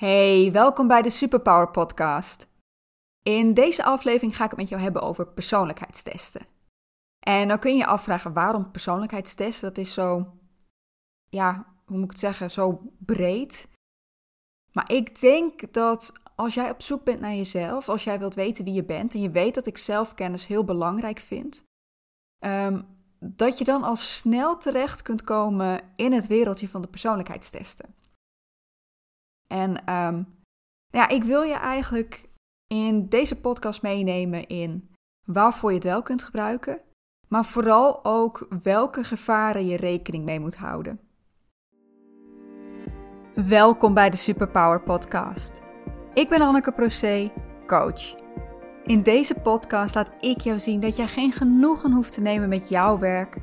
Hey, welkom bij de Superpower Podcast. In deze aflevering ga ik het met jou hebben over persoonlijkheidstesten. En dan kun je je afvragen waarom persoonlijkheidstesten? Dat is zo, ja, hoe moet ik het zeggen, zo breed. Maar ik denk dat als jij op zoek bent naar jezelf, als jij wilt weten wie je bent en je weet dat ik zelfkennis heel belangrijk vind, ehm, dat je dan al snel terecht kunt komen in het wereldje van de persoonlijkheidstesten. En um, ja, ik wil je eigenlijk in deze podcast meenemen in waarvoor je het wel kunt gebruiken, maar vooral ook welke gevaren je rekening mee moet houden. Welkom bij de Superpower Podcast. Ik ben Anneke Procé, coach. In deze podcast laat ik jou zien dat jij geen genoegen hoeft te nemen met jouw werk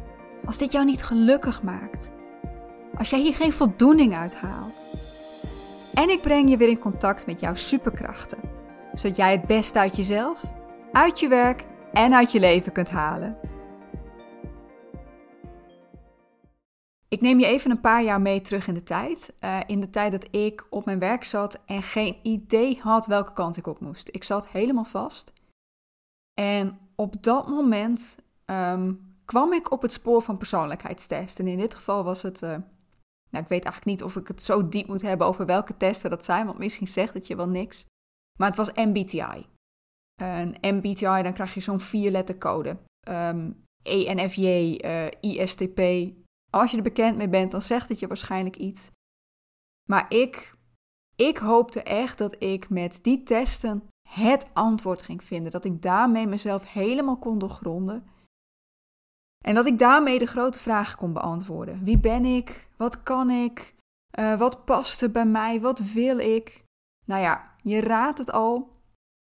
als dit jou niet gelukkig maakt. Als jij hier geen voldoening uit haalt. En ik breng je weer in contact met jouw superkrachten, zodat jij het beste uit jezelf, uit je werk en uit je leven kunt halen. Ik neem je even een paar jaar mee terug in de tijd. Uh, in de tijd dat ik op mijn werk zat en geen idee had welke kant ik op moest. Ik zat helemaal vast. En op dat moment um, kwam ik op het spoor van persoonlijkheidstesten. En in dit geval was het. Uh, nou, ik weet eigenlijk niet of ik het zo diep moet hebben over welke testen dat zijn, want misschien zegt het je wel niks. Maar het was MBTI. En MBTI, dan krijg je zo'n vier code. Um, ehm, ENFJ, uh, eh, ISTP, als je er bekend mee bent, dan zegt het je waarschijnlijk iets. Maar ik, ik hoopte echt dat ik met die testen het antwoord ging vinden. Dat ik daarmee mezelf helemaal kon doorgronden. En dat ik daarmee de grote vragen kon beantwoorden. Wie ben ik? Wat kan ik? Uh, wat past er bij mij? Wat wil ik? Nou ja, je raadt het al.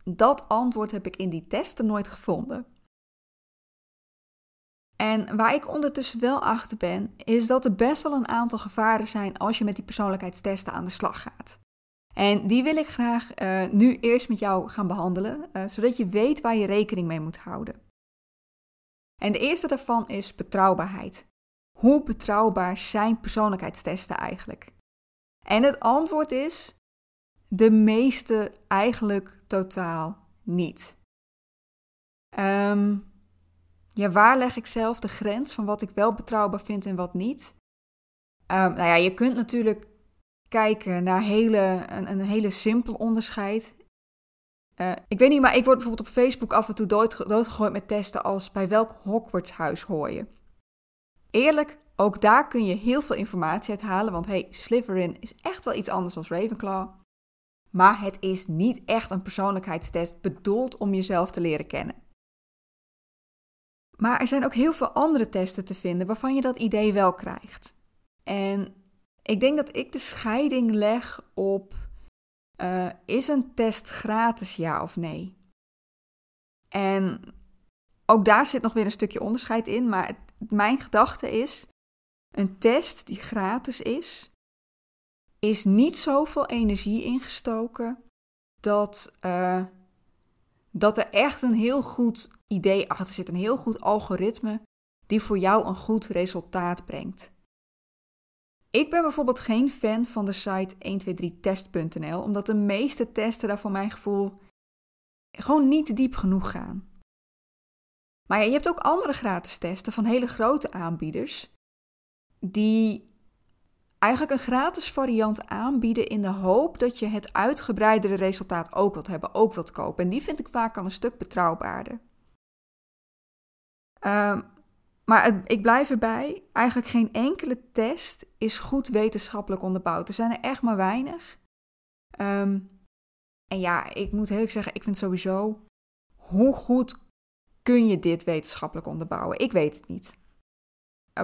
Dat antwoord heb ik in die testen nooit gevonden. En waar ik ondertussen wel achter ben, is dat er best wel een aantal gevaren zijn als je met die persoonlijkheidstesten aan de slag gaat. En die wil ik graag uh, nu eerst met jou gaan behandelen, uh, zodat je weet waar je rekening mee moet houden. En de eerste daarvan is betrouwbaarheid. Hoe betrouwbaar zijn persoonlijkheidstesten eigenlijk? En het antwoord is: de meeste eigenlijk totaal niet. Um, ja, waar leg ik zelf de grens van wat ik wel betrouwbaar vind en wat niet? Um, nou ja, je kunt natuurlijk kijken naar hele, een, een hele simpel onderscheid. Uh, ik weet niet, maar ik word bijvoorbeeld op Facebook af en toe dood, doodgegooid met testen als bij welk Hogwarts-huis hoor je. Eerlijk, ook daar kun je heel veel informatie uit halen, want hey, Slytherin is echt wel iets anders dan Ravenclaw. Maar het is niet echt een persoonlijkheidstest bedoeld om jezelf te leren kennen. Maar er zijn ook heel veel andere testen te vinden waarvan je dat idee wel krijgt. En ik denk dat ik de scheiding leg op: uh, is een test gratis ja of nee? En ook daar zit nog weer een stukje onderscheid in, maar mijn gedachte is: een test die gratis is, is niet zoveel energie ingestoken dat, uh, dat er echt een heel goed idee achter zit, een heel goed algoritme die voor jou een goed resultaat brengt. Ik ben bijvoorbeeld geen fan van de site 123test.nl, omdat de meeste testen daar voor mijn gevoel gewoon niet diep genoeg gaan. Maar je hebt ook andere gratis testen van hele grote aanbieders, die eigenlijk een gratis variant aanbieden in de hoop dat je het uitgebreidere resultaat ook wilt hebben, ook wilt kopen. En die vind ik vaak al een stuk betrouwbaarder. Uh, maar ik blijf erbij, eigenlijk geen enkele test is goed wetenschappelijk onderbouwd. Er zijn er echt maar weinig. Um, en ja, ik moet heel zeggen, ik vind sowieso, hoe goed kun je dit wetenschappelijk onderbouwen? Ik weet het niet.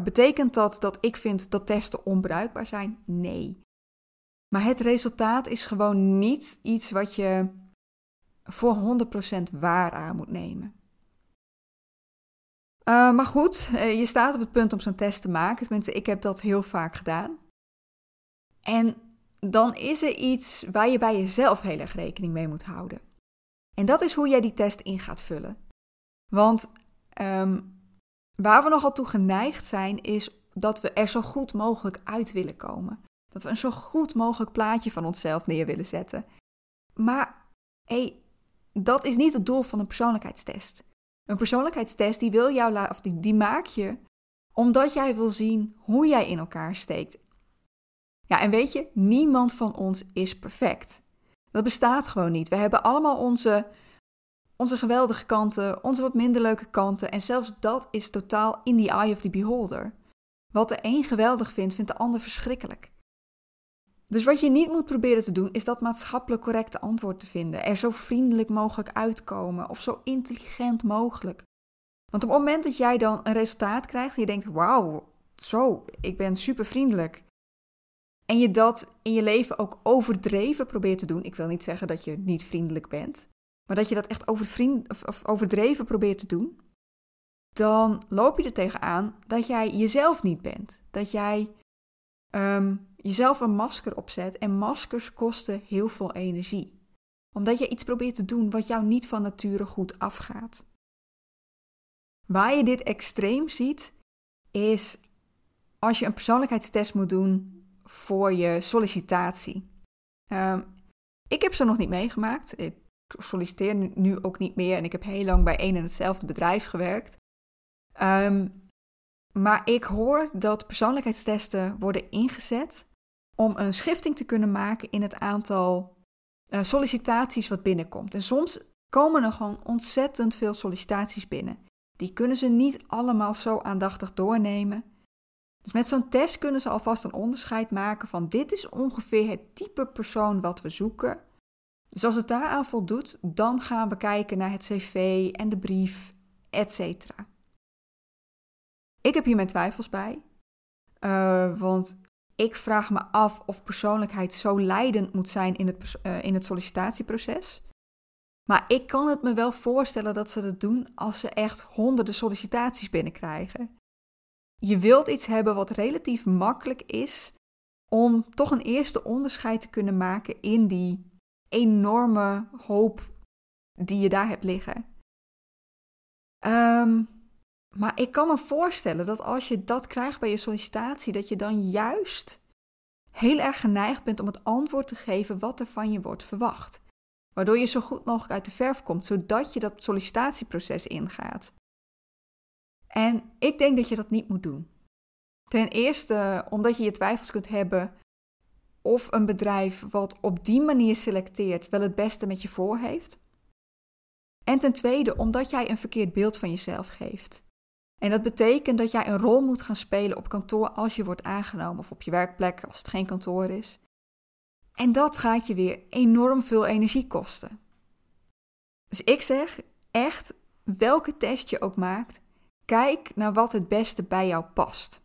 Betekent dat dat ik vind dat testen onbruikbaar zijn? Nee. Maar het resultaat is gewoon niet iets wat je voor 100% waar aan moet nemen. Uh, maar goed, uh, je staat op het punt om zo'n test te maken. Tenminste, ik heb dat heel vaak gedaan. En dan is er iets waar je bij jezelf heel erg rekening mee moet houden. En dat is hoe jij die test in gaat vullen. Want um, waar we nogal toe geneigd zijn, is dat we er zo goed mogelijk uit willen komen. Dat we een zo goed mogelijk plaatje van onszelf neer willen zetten. Maar hé, hey, dat is niet het doel van een persoonlijkheidstest. Een persoonlijkheidstest die wil jou of die, die maak je omdat jij wil zien hoe jij in elkaar steekt. Ja, en weet je, niemand van ons is perfect. Dat bestaat gewoon niet. We hebben allemaal onze, onze geweldige kanten, onze wat minder leuke kanten. En zelfs dat is totaal in the eye of the beholder. Wat de een geweldig vindt, vindt de ander verschrikkelijk. Dus wat je niet moet proberen te doen, is dat maatschappelijk correcte antwoord te vinden. Er zo vriendelijk mogelijk uitkomen of zo intelligent mogelijk. Want op het moment dat jij dan een resultaat krijgt en je denkt: wauw, zo, ik ben super vriendelijk. En je dat in je leven ook overdreven probeert te doen. Ik wil niet zeggen dat je niet vriendelijk bent, maar dat je dat echt of, overdreven probeert te doen. Dan loop je er tegenaan dat jij jezelf niet bent. Dat jij um, jezelf een masker opzet. En maskers kosten heel veel energie. Omdat je iets probeert te doen wat jou niet van nature goed afgaat. Waar je dit extreem ziet, is als je een persoonlijkheidstest moet doen voor je sollicitatie. Um, ik heb ze nog niet meegemaakt. Ik solliciteer nu ook niet meer en ik heb heel lang bij één en hetzelfde bedrijf gewerkt. Um, maar ik hoor dat persoonlijkheidstesten worden ingezet om een schifting te kunnen maken in het aantal uh, sollicitaties wat binnenkomt. En soms komen er gewoon ontzettend veel sollicitaties binnen. Die kunnen ze niet allemaal zo aandachtig doornemen. Dus met zo'n test kunnen ze alvast een onderscheid maken van dit is ongeveer het type persoon wat we zoeken. Dus als het daaraan voldoet, dan gaan we kijken naar het cv en de brief, etc. Ik heb hier mijn twijfels bij, uh, want ik vraag me af of persoonlijkheid zo leidend moet zijn in het, uh, in het sollicitatieproces. Maar ik kan het me wel voorstellen dat ze dat doen als ze echt honderden sollicitaties binnenkrijgen. Je wilt iets hebben wat relatief makkelijk is om toch een eerste onderscheid te kunnen maken in die enorme hoop die je daar hebt liggen. Um, maar ik kan me voorstellen dat als je dat krijgt bij je sollicitatie, dat je dan juist heel erg geneigd bent om het antwoord te geven wat er van je wordt verwacht. Waardoor je zo goed mogelijk uit de verf komt, zodat je dat sollicitatieproces ingaat. En ik denk dat je dat niet moet doen. Ten eerste omdat je je twijfels kunt hebben of een bedrijf wat op die manier selecteert wel het beste met je voor heeft. En ten tweede omdat jij een verkeerd beeld van jezelf geeft. En dat betekent dat jij een rol moet gaan spelen op kantoor als je wordt aangenomen of op je werkplek als het geen kantoor is. En dat gaat je weer enorm veel energie kosten. Dus ik zeg echt, welke test je ook maakt, kijk naar wat het beste bij jou past.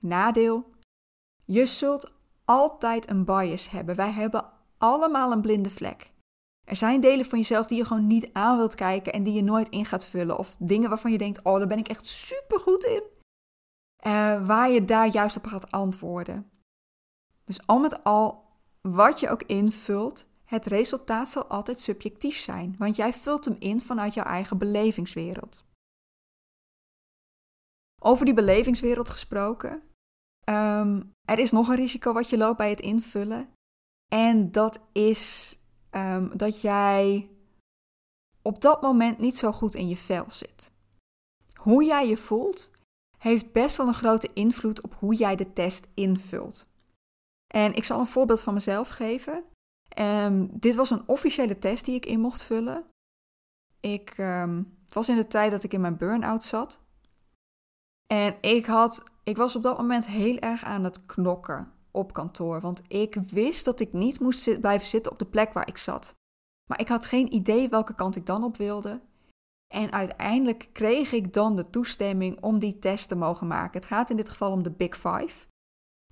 Nadeel: je zult altijd een bias hebben. Wij hebben allemaal een blinde vlek. Er zijn delen van jezelf die je gewoon niet aan wilt kijken en die je nooit in gaat vullen. Of dingen waarvan je denkt: oh, daar ben ik echt super goed in. Uh, waar je daar juist op gaat antwoorden. Dus al met al, wat je ook invult, het resultaat zal altijd subjectief zijn, want jij vult hem in vanuit jouw eigen belevingswereld. Over die belevingswereld gesproken, um, er is nog een risico wat je loopt bij het invullen. En dat is um, dat jij op dat moment niet zo goed in je vel zit. Hoe jij je voelt heeft best wel een grote invloed op hoe jij de test invult. En ik zal een voorbeeld van mezelf geven. Um, dit was een officiële test die ik in mocht vullen. Ik, het was in de tijd dat ik in mijn burn-out zat. En ik, had, ik was op dat moment heel erg aan het knokken op kantoor. Want ik wist dat ik niet moest blijven zitten op de plek waar ik zat. Maar ik had geen idee welke kant ik dan op wilde. En uiteindelijk kreeg ik dan de toestemming om die test te mogen maken. Het gaat in dit geval om de Big Five.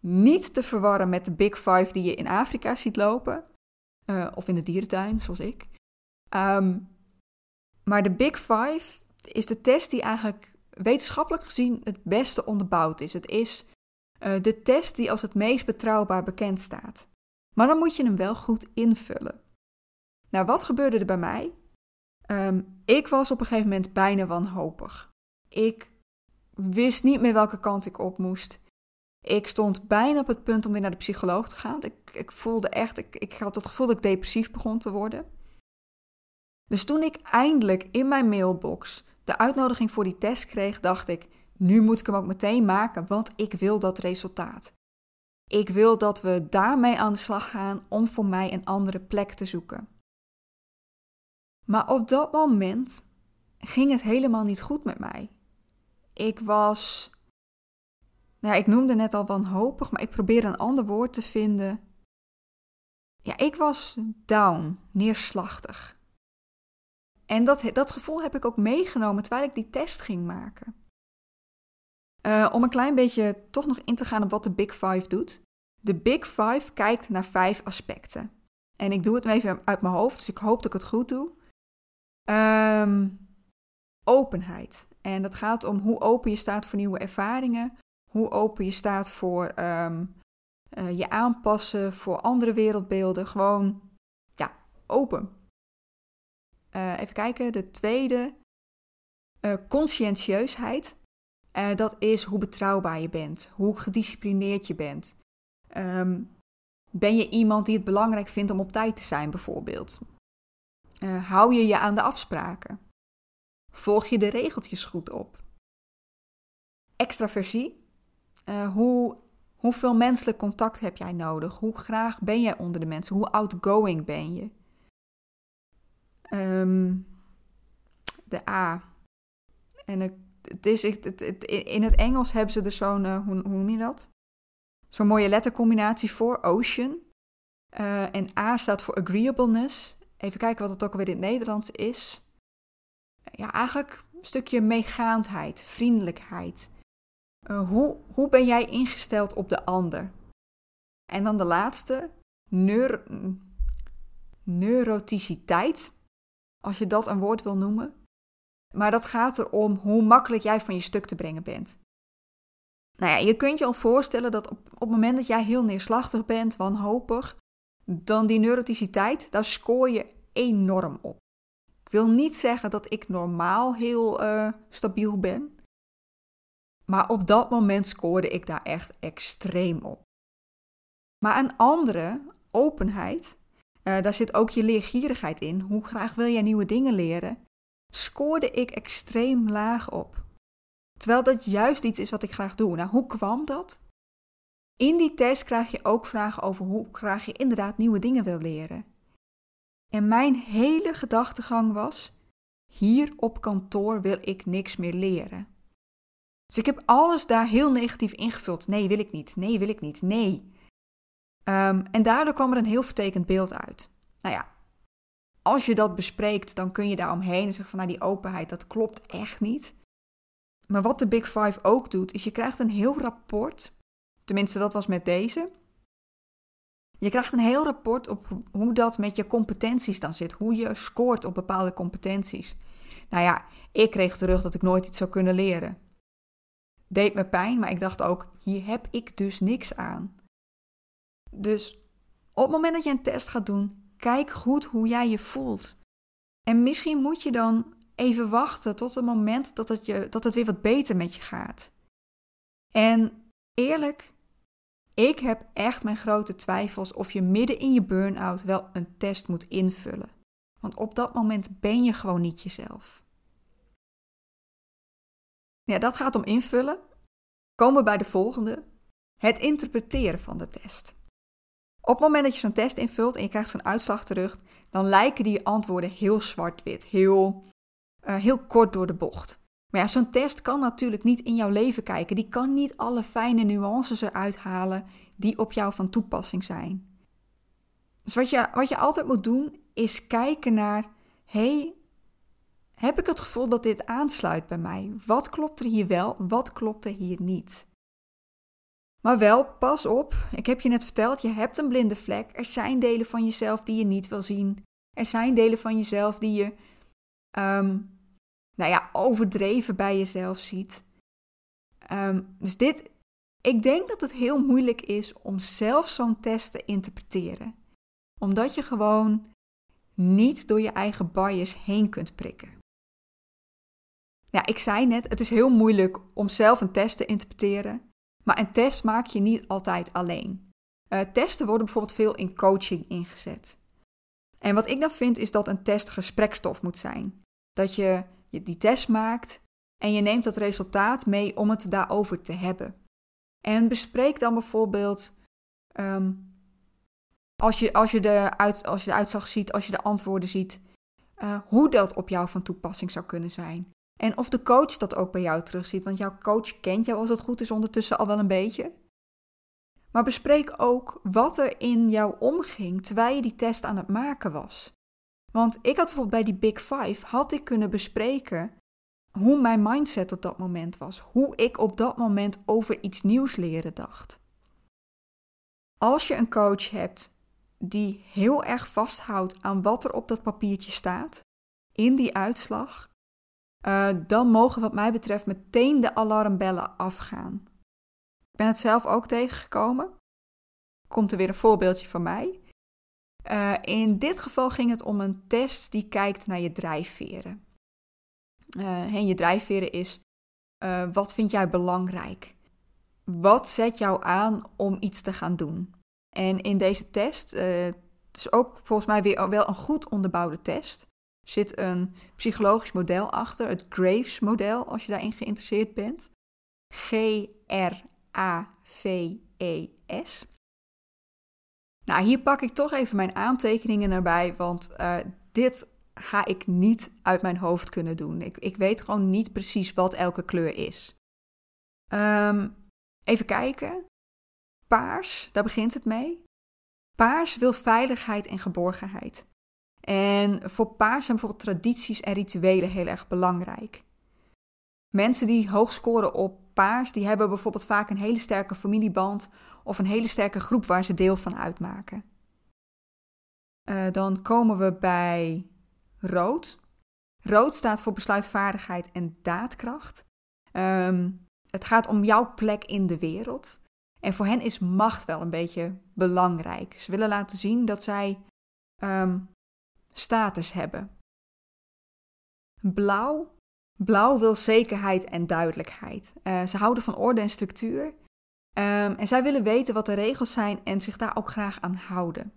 Niet te verwarren met de Big Five die je in Afrika ziet lopen. Uh, of in de dierentuin, zoals ik. Um, maar de Big Five is de test die eigenlijk wetenschappelijk gezien het beste onderbouwd is. Het is uh, de test die als het meest betrouwbaar bekend staat. Maar dan moet je hem wel goed invullen. Nou, wat gebeurde er bij mij? Um, ik was op een gegeven moment bijna wanhopig. Ik wist niet meer welke kant ik op moest. Ik stond bijna op het punt om weer naar de psycholoog te gaan. Ik, ik voelde echt, ik, ik had het gevoel dat ik depressief begon te worden. Dus toen ik eindelijk in mijn mailbox de uitnodiging voor die test kreeg, dacht ik: nu moet ik hem ook meteen maken, want ik wil dat resultaat. Ik wil dat we daarmee aan de slag gaan om voor mij een andere plek te zoeken. Maar op dat moment ging het helemaal niet goed met mij. Ik was. Nou, ik noemde net al wanhopig, maar ik probeerde een ander woord te vinden. Ja, ik was down, neerslachtig. En dat, dat gevoel heb ik ook meegenomen terwijl ik die test ging maken. Uh, om een klein beetje toch nog in te gaan op wat de Big Five doet. De Big Five kijkt naar vijf aspecten. En ik doe het even uit mijn hoofd, dus ik hoop dat ik het goed doe. Um, openheid. En dat gaat om hoe open je staat voor nieuwe ervaringen, hoe open je staat voor um, uh, je aanpassen voor andere wereldbeelden. Gewoon, ja, open. Uh, even kijken, de tweede, uh, conscientieusheid. dat is hoe betrouwbaar je bent, hoe gedisciplineerd je bent. Um, ben je iemand die het belangrijk vindt om op tijd te zijn, bijvoorbeeld? Hou je je aan de afspraken? Volg je de regeltjes goed op? Extraversie. Hoe, hoeveel menselijk contact heb jij nodig? Hoe graag ben jij onder de mensen? Hoe outgoing ben je? Um, de A. En het, is, het, het, in het Engels hebben ze dus zo'n, uh, hoe, hoe noem je dat? Zo'n mooie lettercombinatie voor ocean. Uh, en A staat voor agreeableness. Even kijken wat het ook alweer in het Nederlands is. Ja, eigenlijk een stukje meegaandheid, vriendelijkheid. Uh, hoe, hoe ben jij ingesteld op de ander? En dan de laatste, neur, neuroticiteit, als je dat een woord wil noemen. Maar dat gaat erom hoe makkelijk jij van je stuk te brengen bent. Nou ja, je kunt je al voorstellen dat op, op het moment dat jij heel neerslachtig bent, wanhopig, dan die neuroticiteit, daar scoor je enorm op. Ik wil niet zeggen dat ik normaal heel uh, stabiel ben, maar op dat moment scoorde ik daar echt extreem op. Maar een andere, openheid, uh, daar zit ook je leergierigheid in. Hoe graag wil jij nieuwe dingen leren? Scoorde ik extreem laag op. Terwijl dat juist iets is wat ik graag doe. Nou, hoe kwam dat? In die test krijg je ook vragen over hoe graag je inderdaad nieuwe dingen wil leren. En mijn hele gedachtegang was: hier op kantoor wil ik niks meer leren. Dus ik heb alles daar heel negatief ingevuld. Nee, wil ik niet. Nee, wil ik niet. Nee. Um, en daardoor kwam er een heel vertekend beeld uit. Nou ja, als je dat bespreekt, dan kun je daar omheen en zeggen van nou die openheid, dat klopt echt niet. Maar wat de Big Five ook doet, is je krijgt een heel rapport. Tenminste, dat was met deze. Je krijgt een heel rapport op hoe dat met je competenties dan zit. Hoe je scoort op bepaalde competenties. Nou ja, ik kreeg terug dat ik nooit iets zou kunnen leren. Deed me pijn, maar ik dacht ook, hier heb ik dus niks aan. Dus op het moment dat je een test gaat doen, kijk goed hoe jij je voelt. En misschien moet je dan even wachten tot het moment dat het, je, dat het weer wat beter met je gaat. En eerlijk, ik heb echt mijn grote twijfels of je midden in je burn-out wel een test moet invullen. Want op dat moment ben je gewoon niet jezelf. Ja, dat gaat om invullen. Komen we bij de volgende. Het interpreteren van de test. Op het moment dat je zo'n test invult en je krijgt zo'n uitslag terug, dan lijken die antwoorden heel zwart-wit, heel uh, heel kort door de bocht. Maar ja, zo'n test kan natuurlijk niet in jouw leven kijken. Die kan niet alle fijne nuances eruit halen die op jou van toepassing zijn. Dus wat je, wat je altijd moet doen, is kijken naar: hey, heb ik het gevoel dat dit aansluit bij mij? Wat klopt er hier wel, wat klopt er hier niet? Maar wel, pas op, ik heb je net verteld, je hebt een blinde vlek. Er zijn delen van jezelf die je niet wil zien. Er zijn delen van jezelf die je um, nou ja, overdreven bij jezelf ziet. Um, dus dit, ik denk dat het heel moeilijk is om zelf zo'n test te interpreteren. Omdat je gewoon niet door je eigen bias heen kunt prikken. Ja, ik zei net, het is heel moeilijk om zelf een test te interpreteren. Maar een test maak je niet altijd alleen. Uh, testen worden bijvoorbeeld veel in coaching ingezet. En wat ik dan vind is dat een test gesprekstof moet zijn. Dat je die test maakt en je neemt dat resultaat mee om het daarover te hebben. En bespreek dan bijvoorbeeld ehm, als, je, als, je de uit, als je de uitslag ziet, als je de antwoorden ziet, uh, hoe dat op jou van toepassing zou kunnen zijn. En of de coach dat ook bij jou terugziet, want jouw coach kent jou als het goed is ondertussen al wel een beetje. Maar bespreek ook wat er in jou omging terwijl je die test aan het maken was. Want ik had bijvoorbeeld bij die Big Five, had ik kunnen bespreken hoe mijn mindset op dat moment was. Hoe ik op dat moment over iets nieuws leren dacht. Als je een coach hebt die heel erg vasthoudt aan wat er op dat papiertje staat, in die uitslag, uh, dan mogen wat mij betreft meteen de alarmbellen afgaan. Ik ben het zelf ook tegengekomen. Komt er weer een voorbeeldje van mij. Uh, in dit geval ging het om een test die kijkt naar je drijfveren. Uh, en je drijfveren is, wat vind jij belangrijk? Wat zet jou aan om iets te gaan doen? En in deze test, het is ook volgens mij weer wel een goed onderbouwde test, zit een psychologisch model achter, het Graves-model, als je daarin geïnteresseerd bent. G-R-A-V-E-S. Nou, hier pak ik toch even mijn aantekeningen erbij, want uh, dit ga ik niet uit mijn hoofd kunnen doen. Ik, ik weet gewoon niet precies wat elke kleur is. Um, even kijken. Paars, daar begint het mee. Paars wil veiligheid en geborgenheid. En voor paars zijn bijvoorbeeld tradities en rituelen heel erg belangrijk. Mensen die hoog scoren op paars, die hebben bijvoorbeeld vaak een hele sterke familieband of een hele sterke groep waar ze deel van uitmaken. Uh, dan komen we bij rood. Rood staat voor besluitvaardigheid en daadkracht. Um, het gaat om jouw plek in de wereld. En voor hen is macht wel een beetje belangrijk. Ze willen laten zien dat zij um, status hebben. Blauw. Blauw wil zekerheid en duidelijkheid. Uh, ze houden van orde en structuur. Um, en zij willen weten wat de regels zijn en zich daar ook graag aan houden.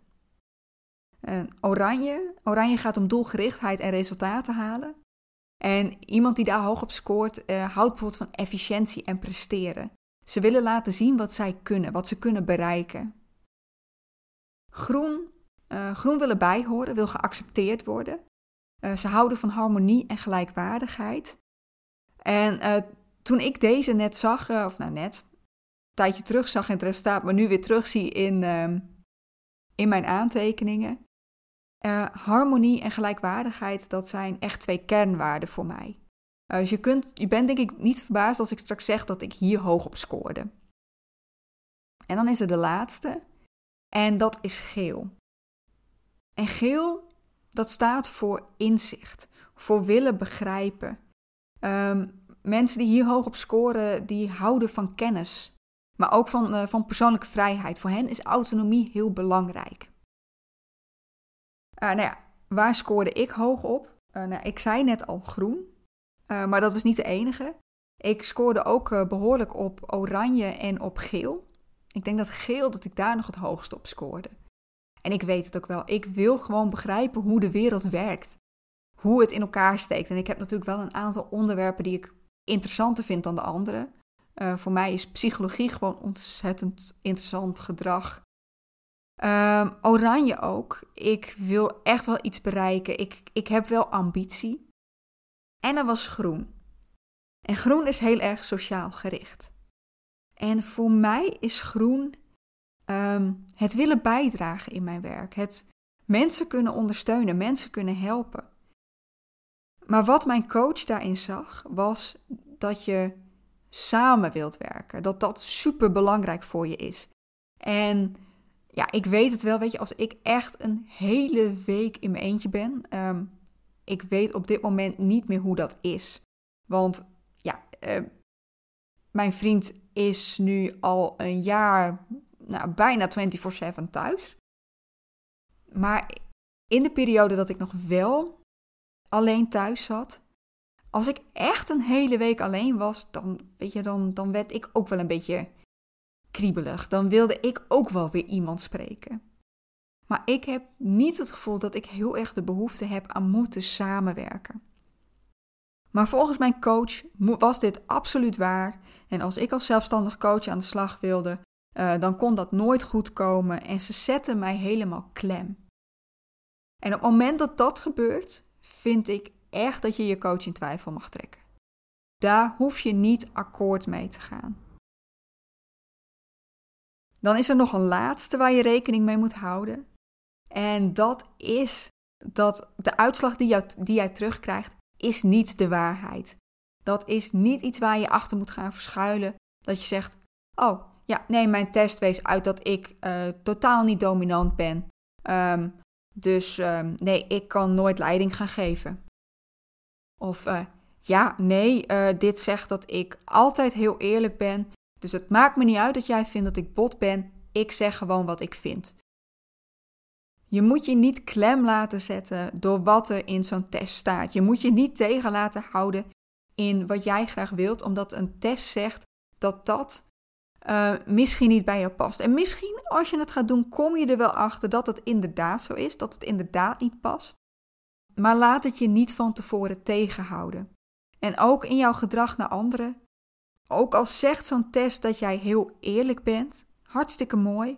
Oranje. Oranje gaat om doelgerichtheid en resultaten halen. En iemand die daar hoog op scoort, uh, houdt bijvoorbeeld van efficiëntie en presteren. Ze willen laten zien wat zij kunnen, wat ze kunnen bereiken. Groen uh, groen willen bijhoren, wil geaccepteerd worden. Uh, ze houden van harmonie en gelijkwaardigheid. En uh, toen ik deze net zag, of nou net, een tijdje terug zag in het resultaat, maar nu weer terugzie in, ehm, in mijn aantekeningen. harmonie en gelijkwaardigheid, dat zijn echt twee kernwaarden voor mij. dus je, kunt, je bent denk ik niet verbaasd als ik straks zeg dat ik hier hoog op scoorde. En dan is er de laatste, en dat is geel. En geel, dat staat voor inzicht, voor willen begrijpen. Um, mensen die hier hoog op scoren, die houden van kennis, maar ook van, uh, van persoonlijke vrijheid. Voor hen is autonomie heel belangrijk. Uh, nou ja, waar scoorde ik hoog op? Uh, nou, ik zei net al groen, maar dat was niet de enige. Ik scoorde ook behoorlijk op oranje en op geel. Ik denk dat geel dat ik daar nog het hoogst op scoorde. En ik weet het ook wel. Ik wil gewoon begrijpen hoe de wereld werkt. Hoe het in elkaar steekt. En ik heb natuurlijk wel een aantal onderwerpen die ik interessanter vind dan de andere. Uh, voor mij is psychologie gewoon ontzettend interessant gedrag. Um, oranje ook. Ik wil echt wel iets bereiken. Ik, ik heb wel ambitie. En er was groen. En groen is heel erg sociaal gericht. En voor mij is groen Ehm, het willen bijdragen in mijn werk. Het mensen kunnen ondersteunen, mensen kunnen helpen. Maar wat mijn coach daarin zag, was dat je samen wilt werken. Dat dat super belangrijk voor je is. En ja, ik weet het wel, weet je, als ik echt een hele week in mijn eentje ben, um, ik weet op dit moment niet meer hoe dat is. Want ja, uh, mijn vriend is nu al een jaar, nou, bijna 24/7 thuis. Maar in de periode dat ik nog wel alleen thuis zat, als ik echt een hele week alleen was, dan, weet je, dan, dan werd ik ook wel een beetje kriebelig. Dan wilde ik ook wel weer iemand spreken. Maar ik heb niet het gevoel dat ik heel erg de behoefte heb aan moeten samenwerken. Maar volgens mijn coach was dit absoluut waar. En als ik als zelfstandig coach aan de slag wilde, uh, dan kon dat nooit goed komen. En ze zetten mij helemaal klem. En op het moment dat dat gebeurt, vind ik echt dat je je coach in twijfel mag trekken. Daar hoef je niet akkoord mee te gaan. Dan is er nog een laatste waar je rekening mee moet houden. En dat is dat de uitslag die, die jij terugkrijgt, is niet de waarheid. Dat is niet iets waar je achter moet gaan verschuilen. Dat je zegt: Oh, ja, nee, mijn test wees uit dat ik uh, totaal niet dominant ben. Um, dus um, nee, ik kan nooit leiding gaan geven. Of uh, ja, nee, uh, dit zegt dat ik altijd heel eerlijk ben. Dus het maakt me niet uit dat jij vindt dat ik bot ben. Ik zeg gewoon wat ik vind. Je moet je niet klem laten zetten door wat er in zo'n test staat. Je moet je niet tegen laten houden in wat jij graag wilt, omdat een test zegt dat dat uh, misschien niet bij jou past. En misschien als je het gaat doen, kom je er wel achter dat het inderdaad zo is, dat het inderdaad niet past. Maar laat het je niet van tevoren tegenhouden. En ook in jouw gedrag naar anderen. Ook al zegt zo'n test dat jij heel eerlijk bent, hartstikke mooi.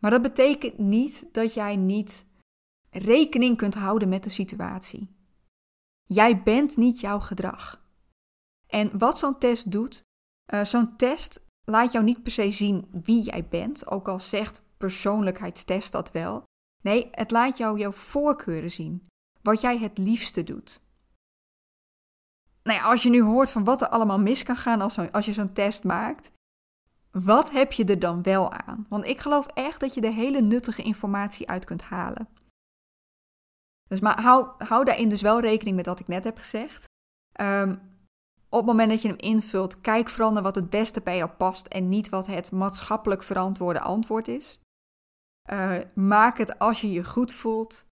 Maar dat betekent niet dat jij niet rekening kunt houden met de situatie. Jij bent niet jouw gedrag. En wat zo'n test doet, uh, zo'n test laat jou niet per se zien wie jij bent, ook al zegt persoonlijkheidstest dat wel. Nee, het laat jou jouw voorkeuren zien, wat jij het liefste doet. Nou ja, als je nu hoort van wat er allemaal mis kan gaan als, als je zo'n test maakt, wat heb je er dan wel aan? Want ik geloof echt dat je de hele nuttige informatie uit kunt halen. Dus maar hou, hou daarin dus wel rekening met wat ik net heb gezegd. Um, op het moment dat je hem invult, kijk vooral naar wat het beste bij jou past en niet wat het maatschappelijk verantwoorde antwoord is. Uh, maak het als je je goed voelt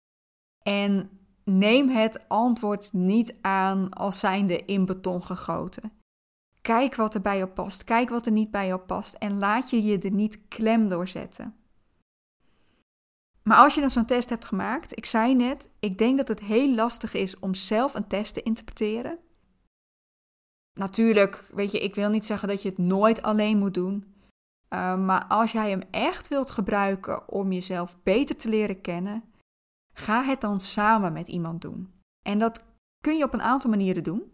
en neem het antwoord niet aan als zijnde in beton gegoten. Kijk wat er bij jou past, kijk wat er niet bij jou past en laat je je er niet klem door zetten. Maar als je dan zo'n test hebt gemaakt, ik zei net, ik denk dat het heel lastig is om zelf een test te interpreteren. Natuurlijk, weet je, ik wil niet zeggen dat je het nooit alleen moet doen. Uh, maar als jij hem echt wilt gebruiken om jezelf beter te leren kennen, ga het dan samen met iemand doen. En dat kun je op een aantal manieren doen.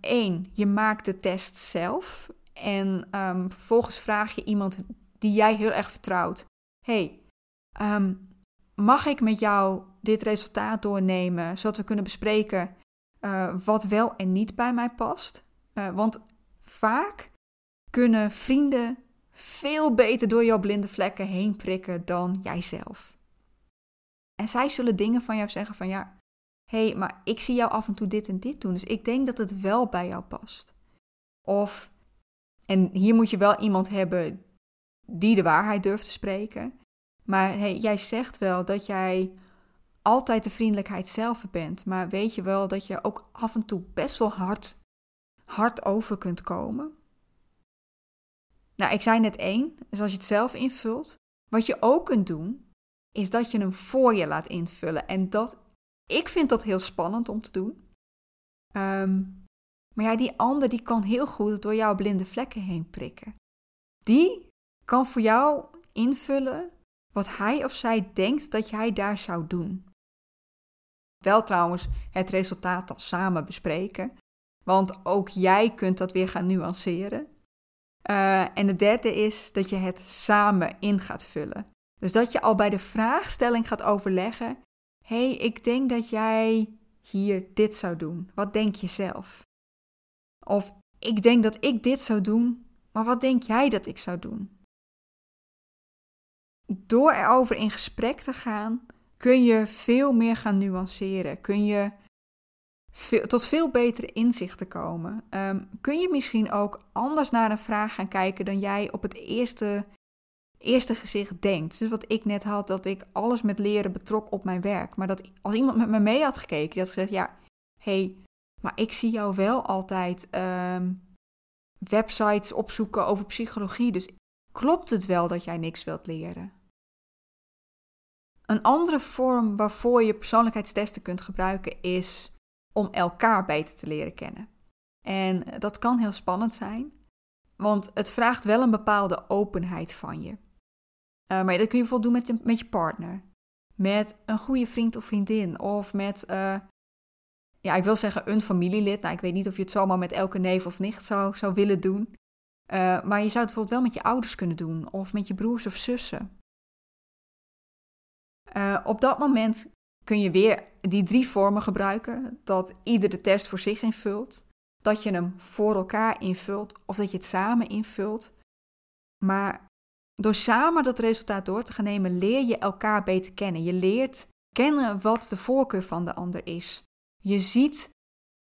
Eén, um, je maakt de test zelf en um, vervolgens vraag je iemand die jij heel erg vertrouwt: Hey, mag ik met jou dit resultaat doornemen zodat we kunnen bespreken uh, wat wel en niet bij mij past. Uh, want vaak kunnen vrienden veel beter door jouw blinde vlekken heen prikken dan jijzelf. En zij zullen dingen van jou zeggen van ja, hé, hey, maar ik zie jou af en toe dit en dit doen, dus ik denk dat het wel bij jou past. Of, en hier moet je wel iemand hebben die de waarheid durft te spreken. Maar hey, jij zegt wel dat jij altijd de vriendelijkheid zelf bent. Maar weet je wel dat je ook af en toe best wel hard, hard over kunt komen? Nou, ik zei net één, dus als je het zelf invult. Wat je ook kunt doen, is dat je hem voor je laat invullen. En dat, ik vind dat heel spannend om te doen. Ehm, maar ja, die ander die kan heel goed door jouw blinde vlekken heen prikken. Die kan voor jou invullen wat hij of zij denkt dat jij daar zou doen. Wel trouwens het resultaat dan samen bespreken, want ook jij kunt dat weer gaan nuanceren. Uh, en de derde is dat je het samen in gaat vullen. Dus dat je al bij de vraagstelling gaat overleggen: hey, ik denk dat jij hier dit zou doen. Wat denk je zelf? Of ik denk dat ik dit zou doen, maar wat denk jij dat ik zou doen? Door erover in gesprek te gaan, kun je veel meer gaan nuanceren. Kun je tot veel betere inzichten komen. Ehm, kun je misschien ook anders naar een vraag gaan kijken dan jij op het eerste, eerste gezicht denkt. Dus wat ik net had, dat ik alles met leren betrok op mijn werk. Maar dat als iemand met me mee had gekeken, die had gezegd: Ja, hey, maar ik zie jou wel altijd. Um, websites opzoeken over psychologie. Dus klopt het wel dat jij niks wilt leren? Een andere vorm waarvoor je persoonlijkheidstesten kunt gebruiken is om elkaar beter te leren kennen. En dat kan heel spannend zijn, want het vraagt wel een bepaalde openheid van je. Uh, maar dat kun je bijvoorbeeld doen met je, met je partner, met een goede vriend of vriendin, of met, uh, ja, ik wil zeggen een familielid. Nou, ik weet niet of je het zomaar met elke neef of nicht zou, zou willen doen. Uh, maar je zou het bijvoorbeeld wel met je ouders kunnen doen, of met je broers of zussen. Op dat moment kun je weer die drie vormen gebruiken, dat ieder de test voor zich invult, dat je hem voor elkaar invult of dat je het samen invult. Maar door samen dat resultaat door te gaan nemen, leer je elkaar beter kennen. Je leert kennen wat de voorkeur van de ander is. Je ziet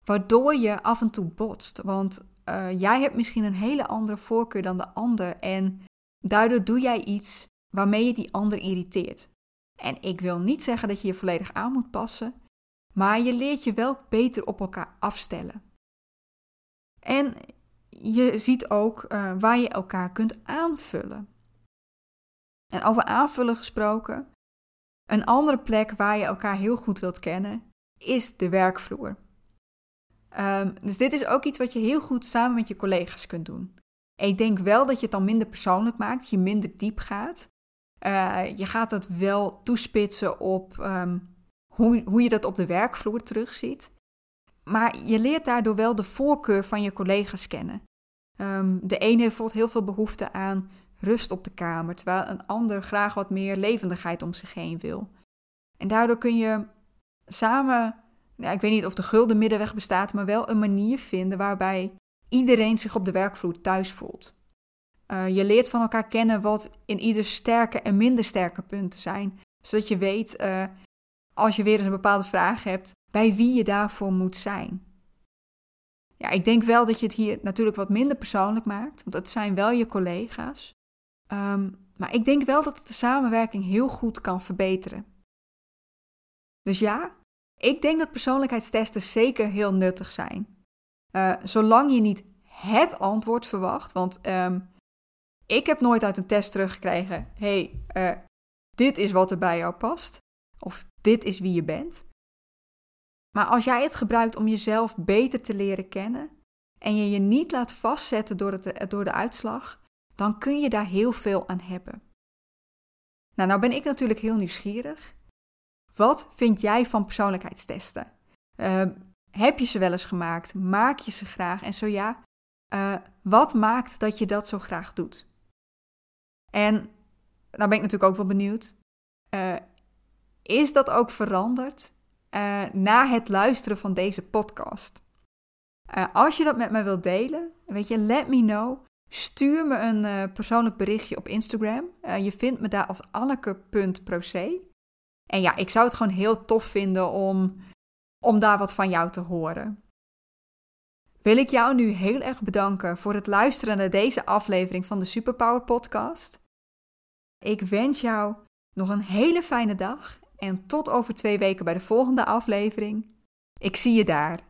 waardoor je af en toe botst, want uh, jij hebt misschien een hele andere voorkeur dan de ander en daardoor doe jij iets waarmee je die ander irriteert. En ik wil niet zeggen dat je je volledig aan moet passen, maar je leert je wel beter op elkaar afstellen. En je ziet ook uh, waar je elkaar kunt aanvullen. En over aanvullen gesproken, een andere plek waar je elkaar heel goed wilt kennen is de werkvloer. Um, dus dit is ook iets wat je heel goed samen met je collega's kunt doen. Ik denk wel dat je het dan minder persoonlijk maakt, dat je minder diep gaat. Uh, je gaat het wel toespitsen op um, hoe, hoe je dat op de werkvloer terugziet. Maar je leert daardoor wel de voorkeur van je collega's kennen. Um, de ene heeft bijvoorbeeld heel veel behoefte aan rust op de kamer, terwijl een ander graag wat meer levendigheid om zich heen wil. En daardoor kun je samen, ik weet niet of de gulden middenweg bestaat, maar wel een manier vinden waarbij iedereen zich op de werkvloer thuis voelt. Uh, je leert van elkaar kennen wat in ieder sterke en minder sterke punten zijn, zodat je weet, uh, als je weer eens een bepaalde vraag hebt, bij wie je daarvoor moet zijn. Ja, ik denk wel dat je het hier natuurlijk wat minder persoonlijk maakt, want het zijn wel je collega's. Um, maar ik denk wel dat het de samenwerking heel goed kan verbeteren. Dus ja, ik denk dat persoonlijkheidstesten zeker heel nuttig zijn. Uh, zolang je niet het antwoord verwacht, want um, ik heb nooit uit een test teruggekregen: hey, uh, dit is wat er bij jou past, of dit is wie je bent. Maar als jij het gebruikt om jezelf beter te leren kennen en je je niet laat vastzetten door, het, door de uitslag, dan kun je daar heel veel aan hebben. Nou, nou ben ik natuurlijk heel nieuwsgierig. Wat vind jij van persoonlijkheidstesten? Uh, heb je ze wel eens gemaakt? Maak je ze graag? En zo ja, uh, wat maakt dat je dat zo graag doet? En nou ben ik natuurlijk ook wel benieuwd. Uh, is dat ook veranderd uh, na het luisteren van deze podcast? Uh, als je dat met me wilt delen, weet je, let me know. Stuur me een persoonlijk berichtje op Instagram. je vindt me daar als anneke.proce. En ja, ik zou het gewoon heel tof vinden om, om daar wat van jou te horen. Wil ik jou nu heel erg bedanken voor het luisteren naar deze aflevering van de Superpower Podcast. Ik wens jou nog een hele fijne dag en tot over twee weken bij de volgende aflevering. Ik zie je daar.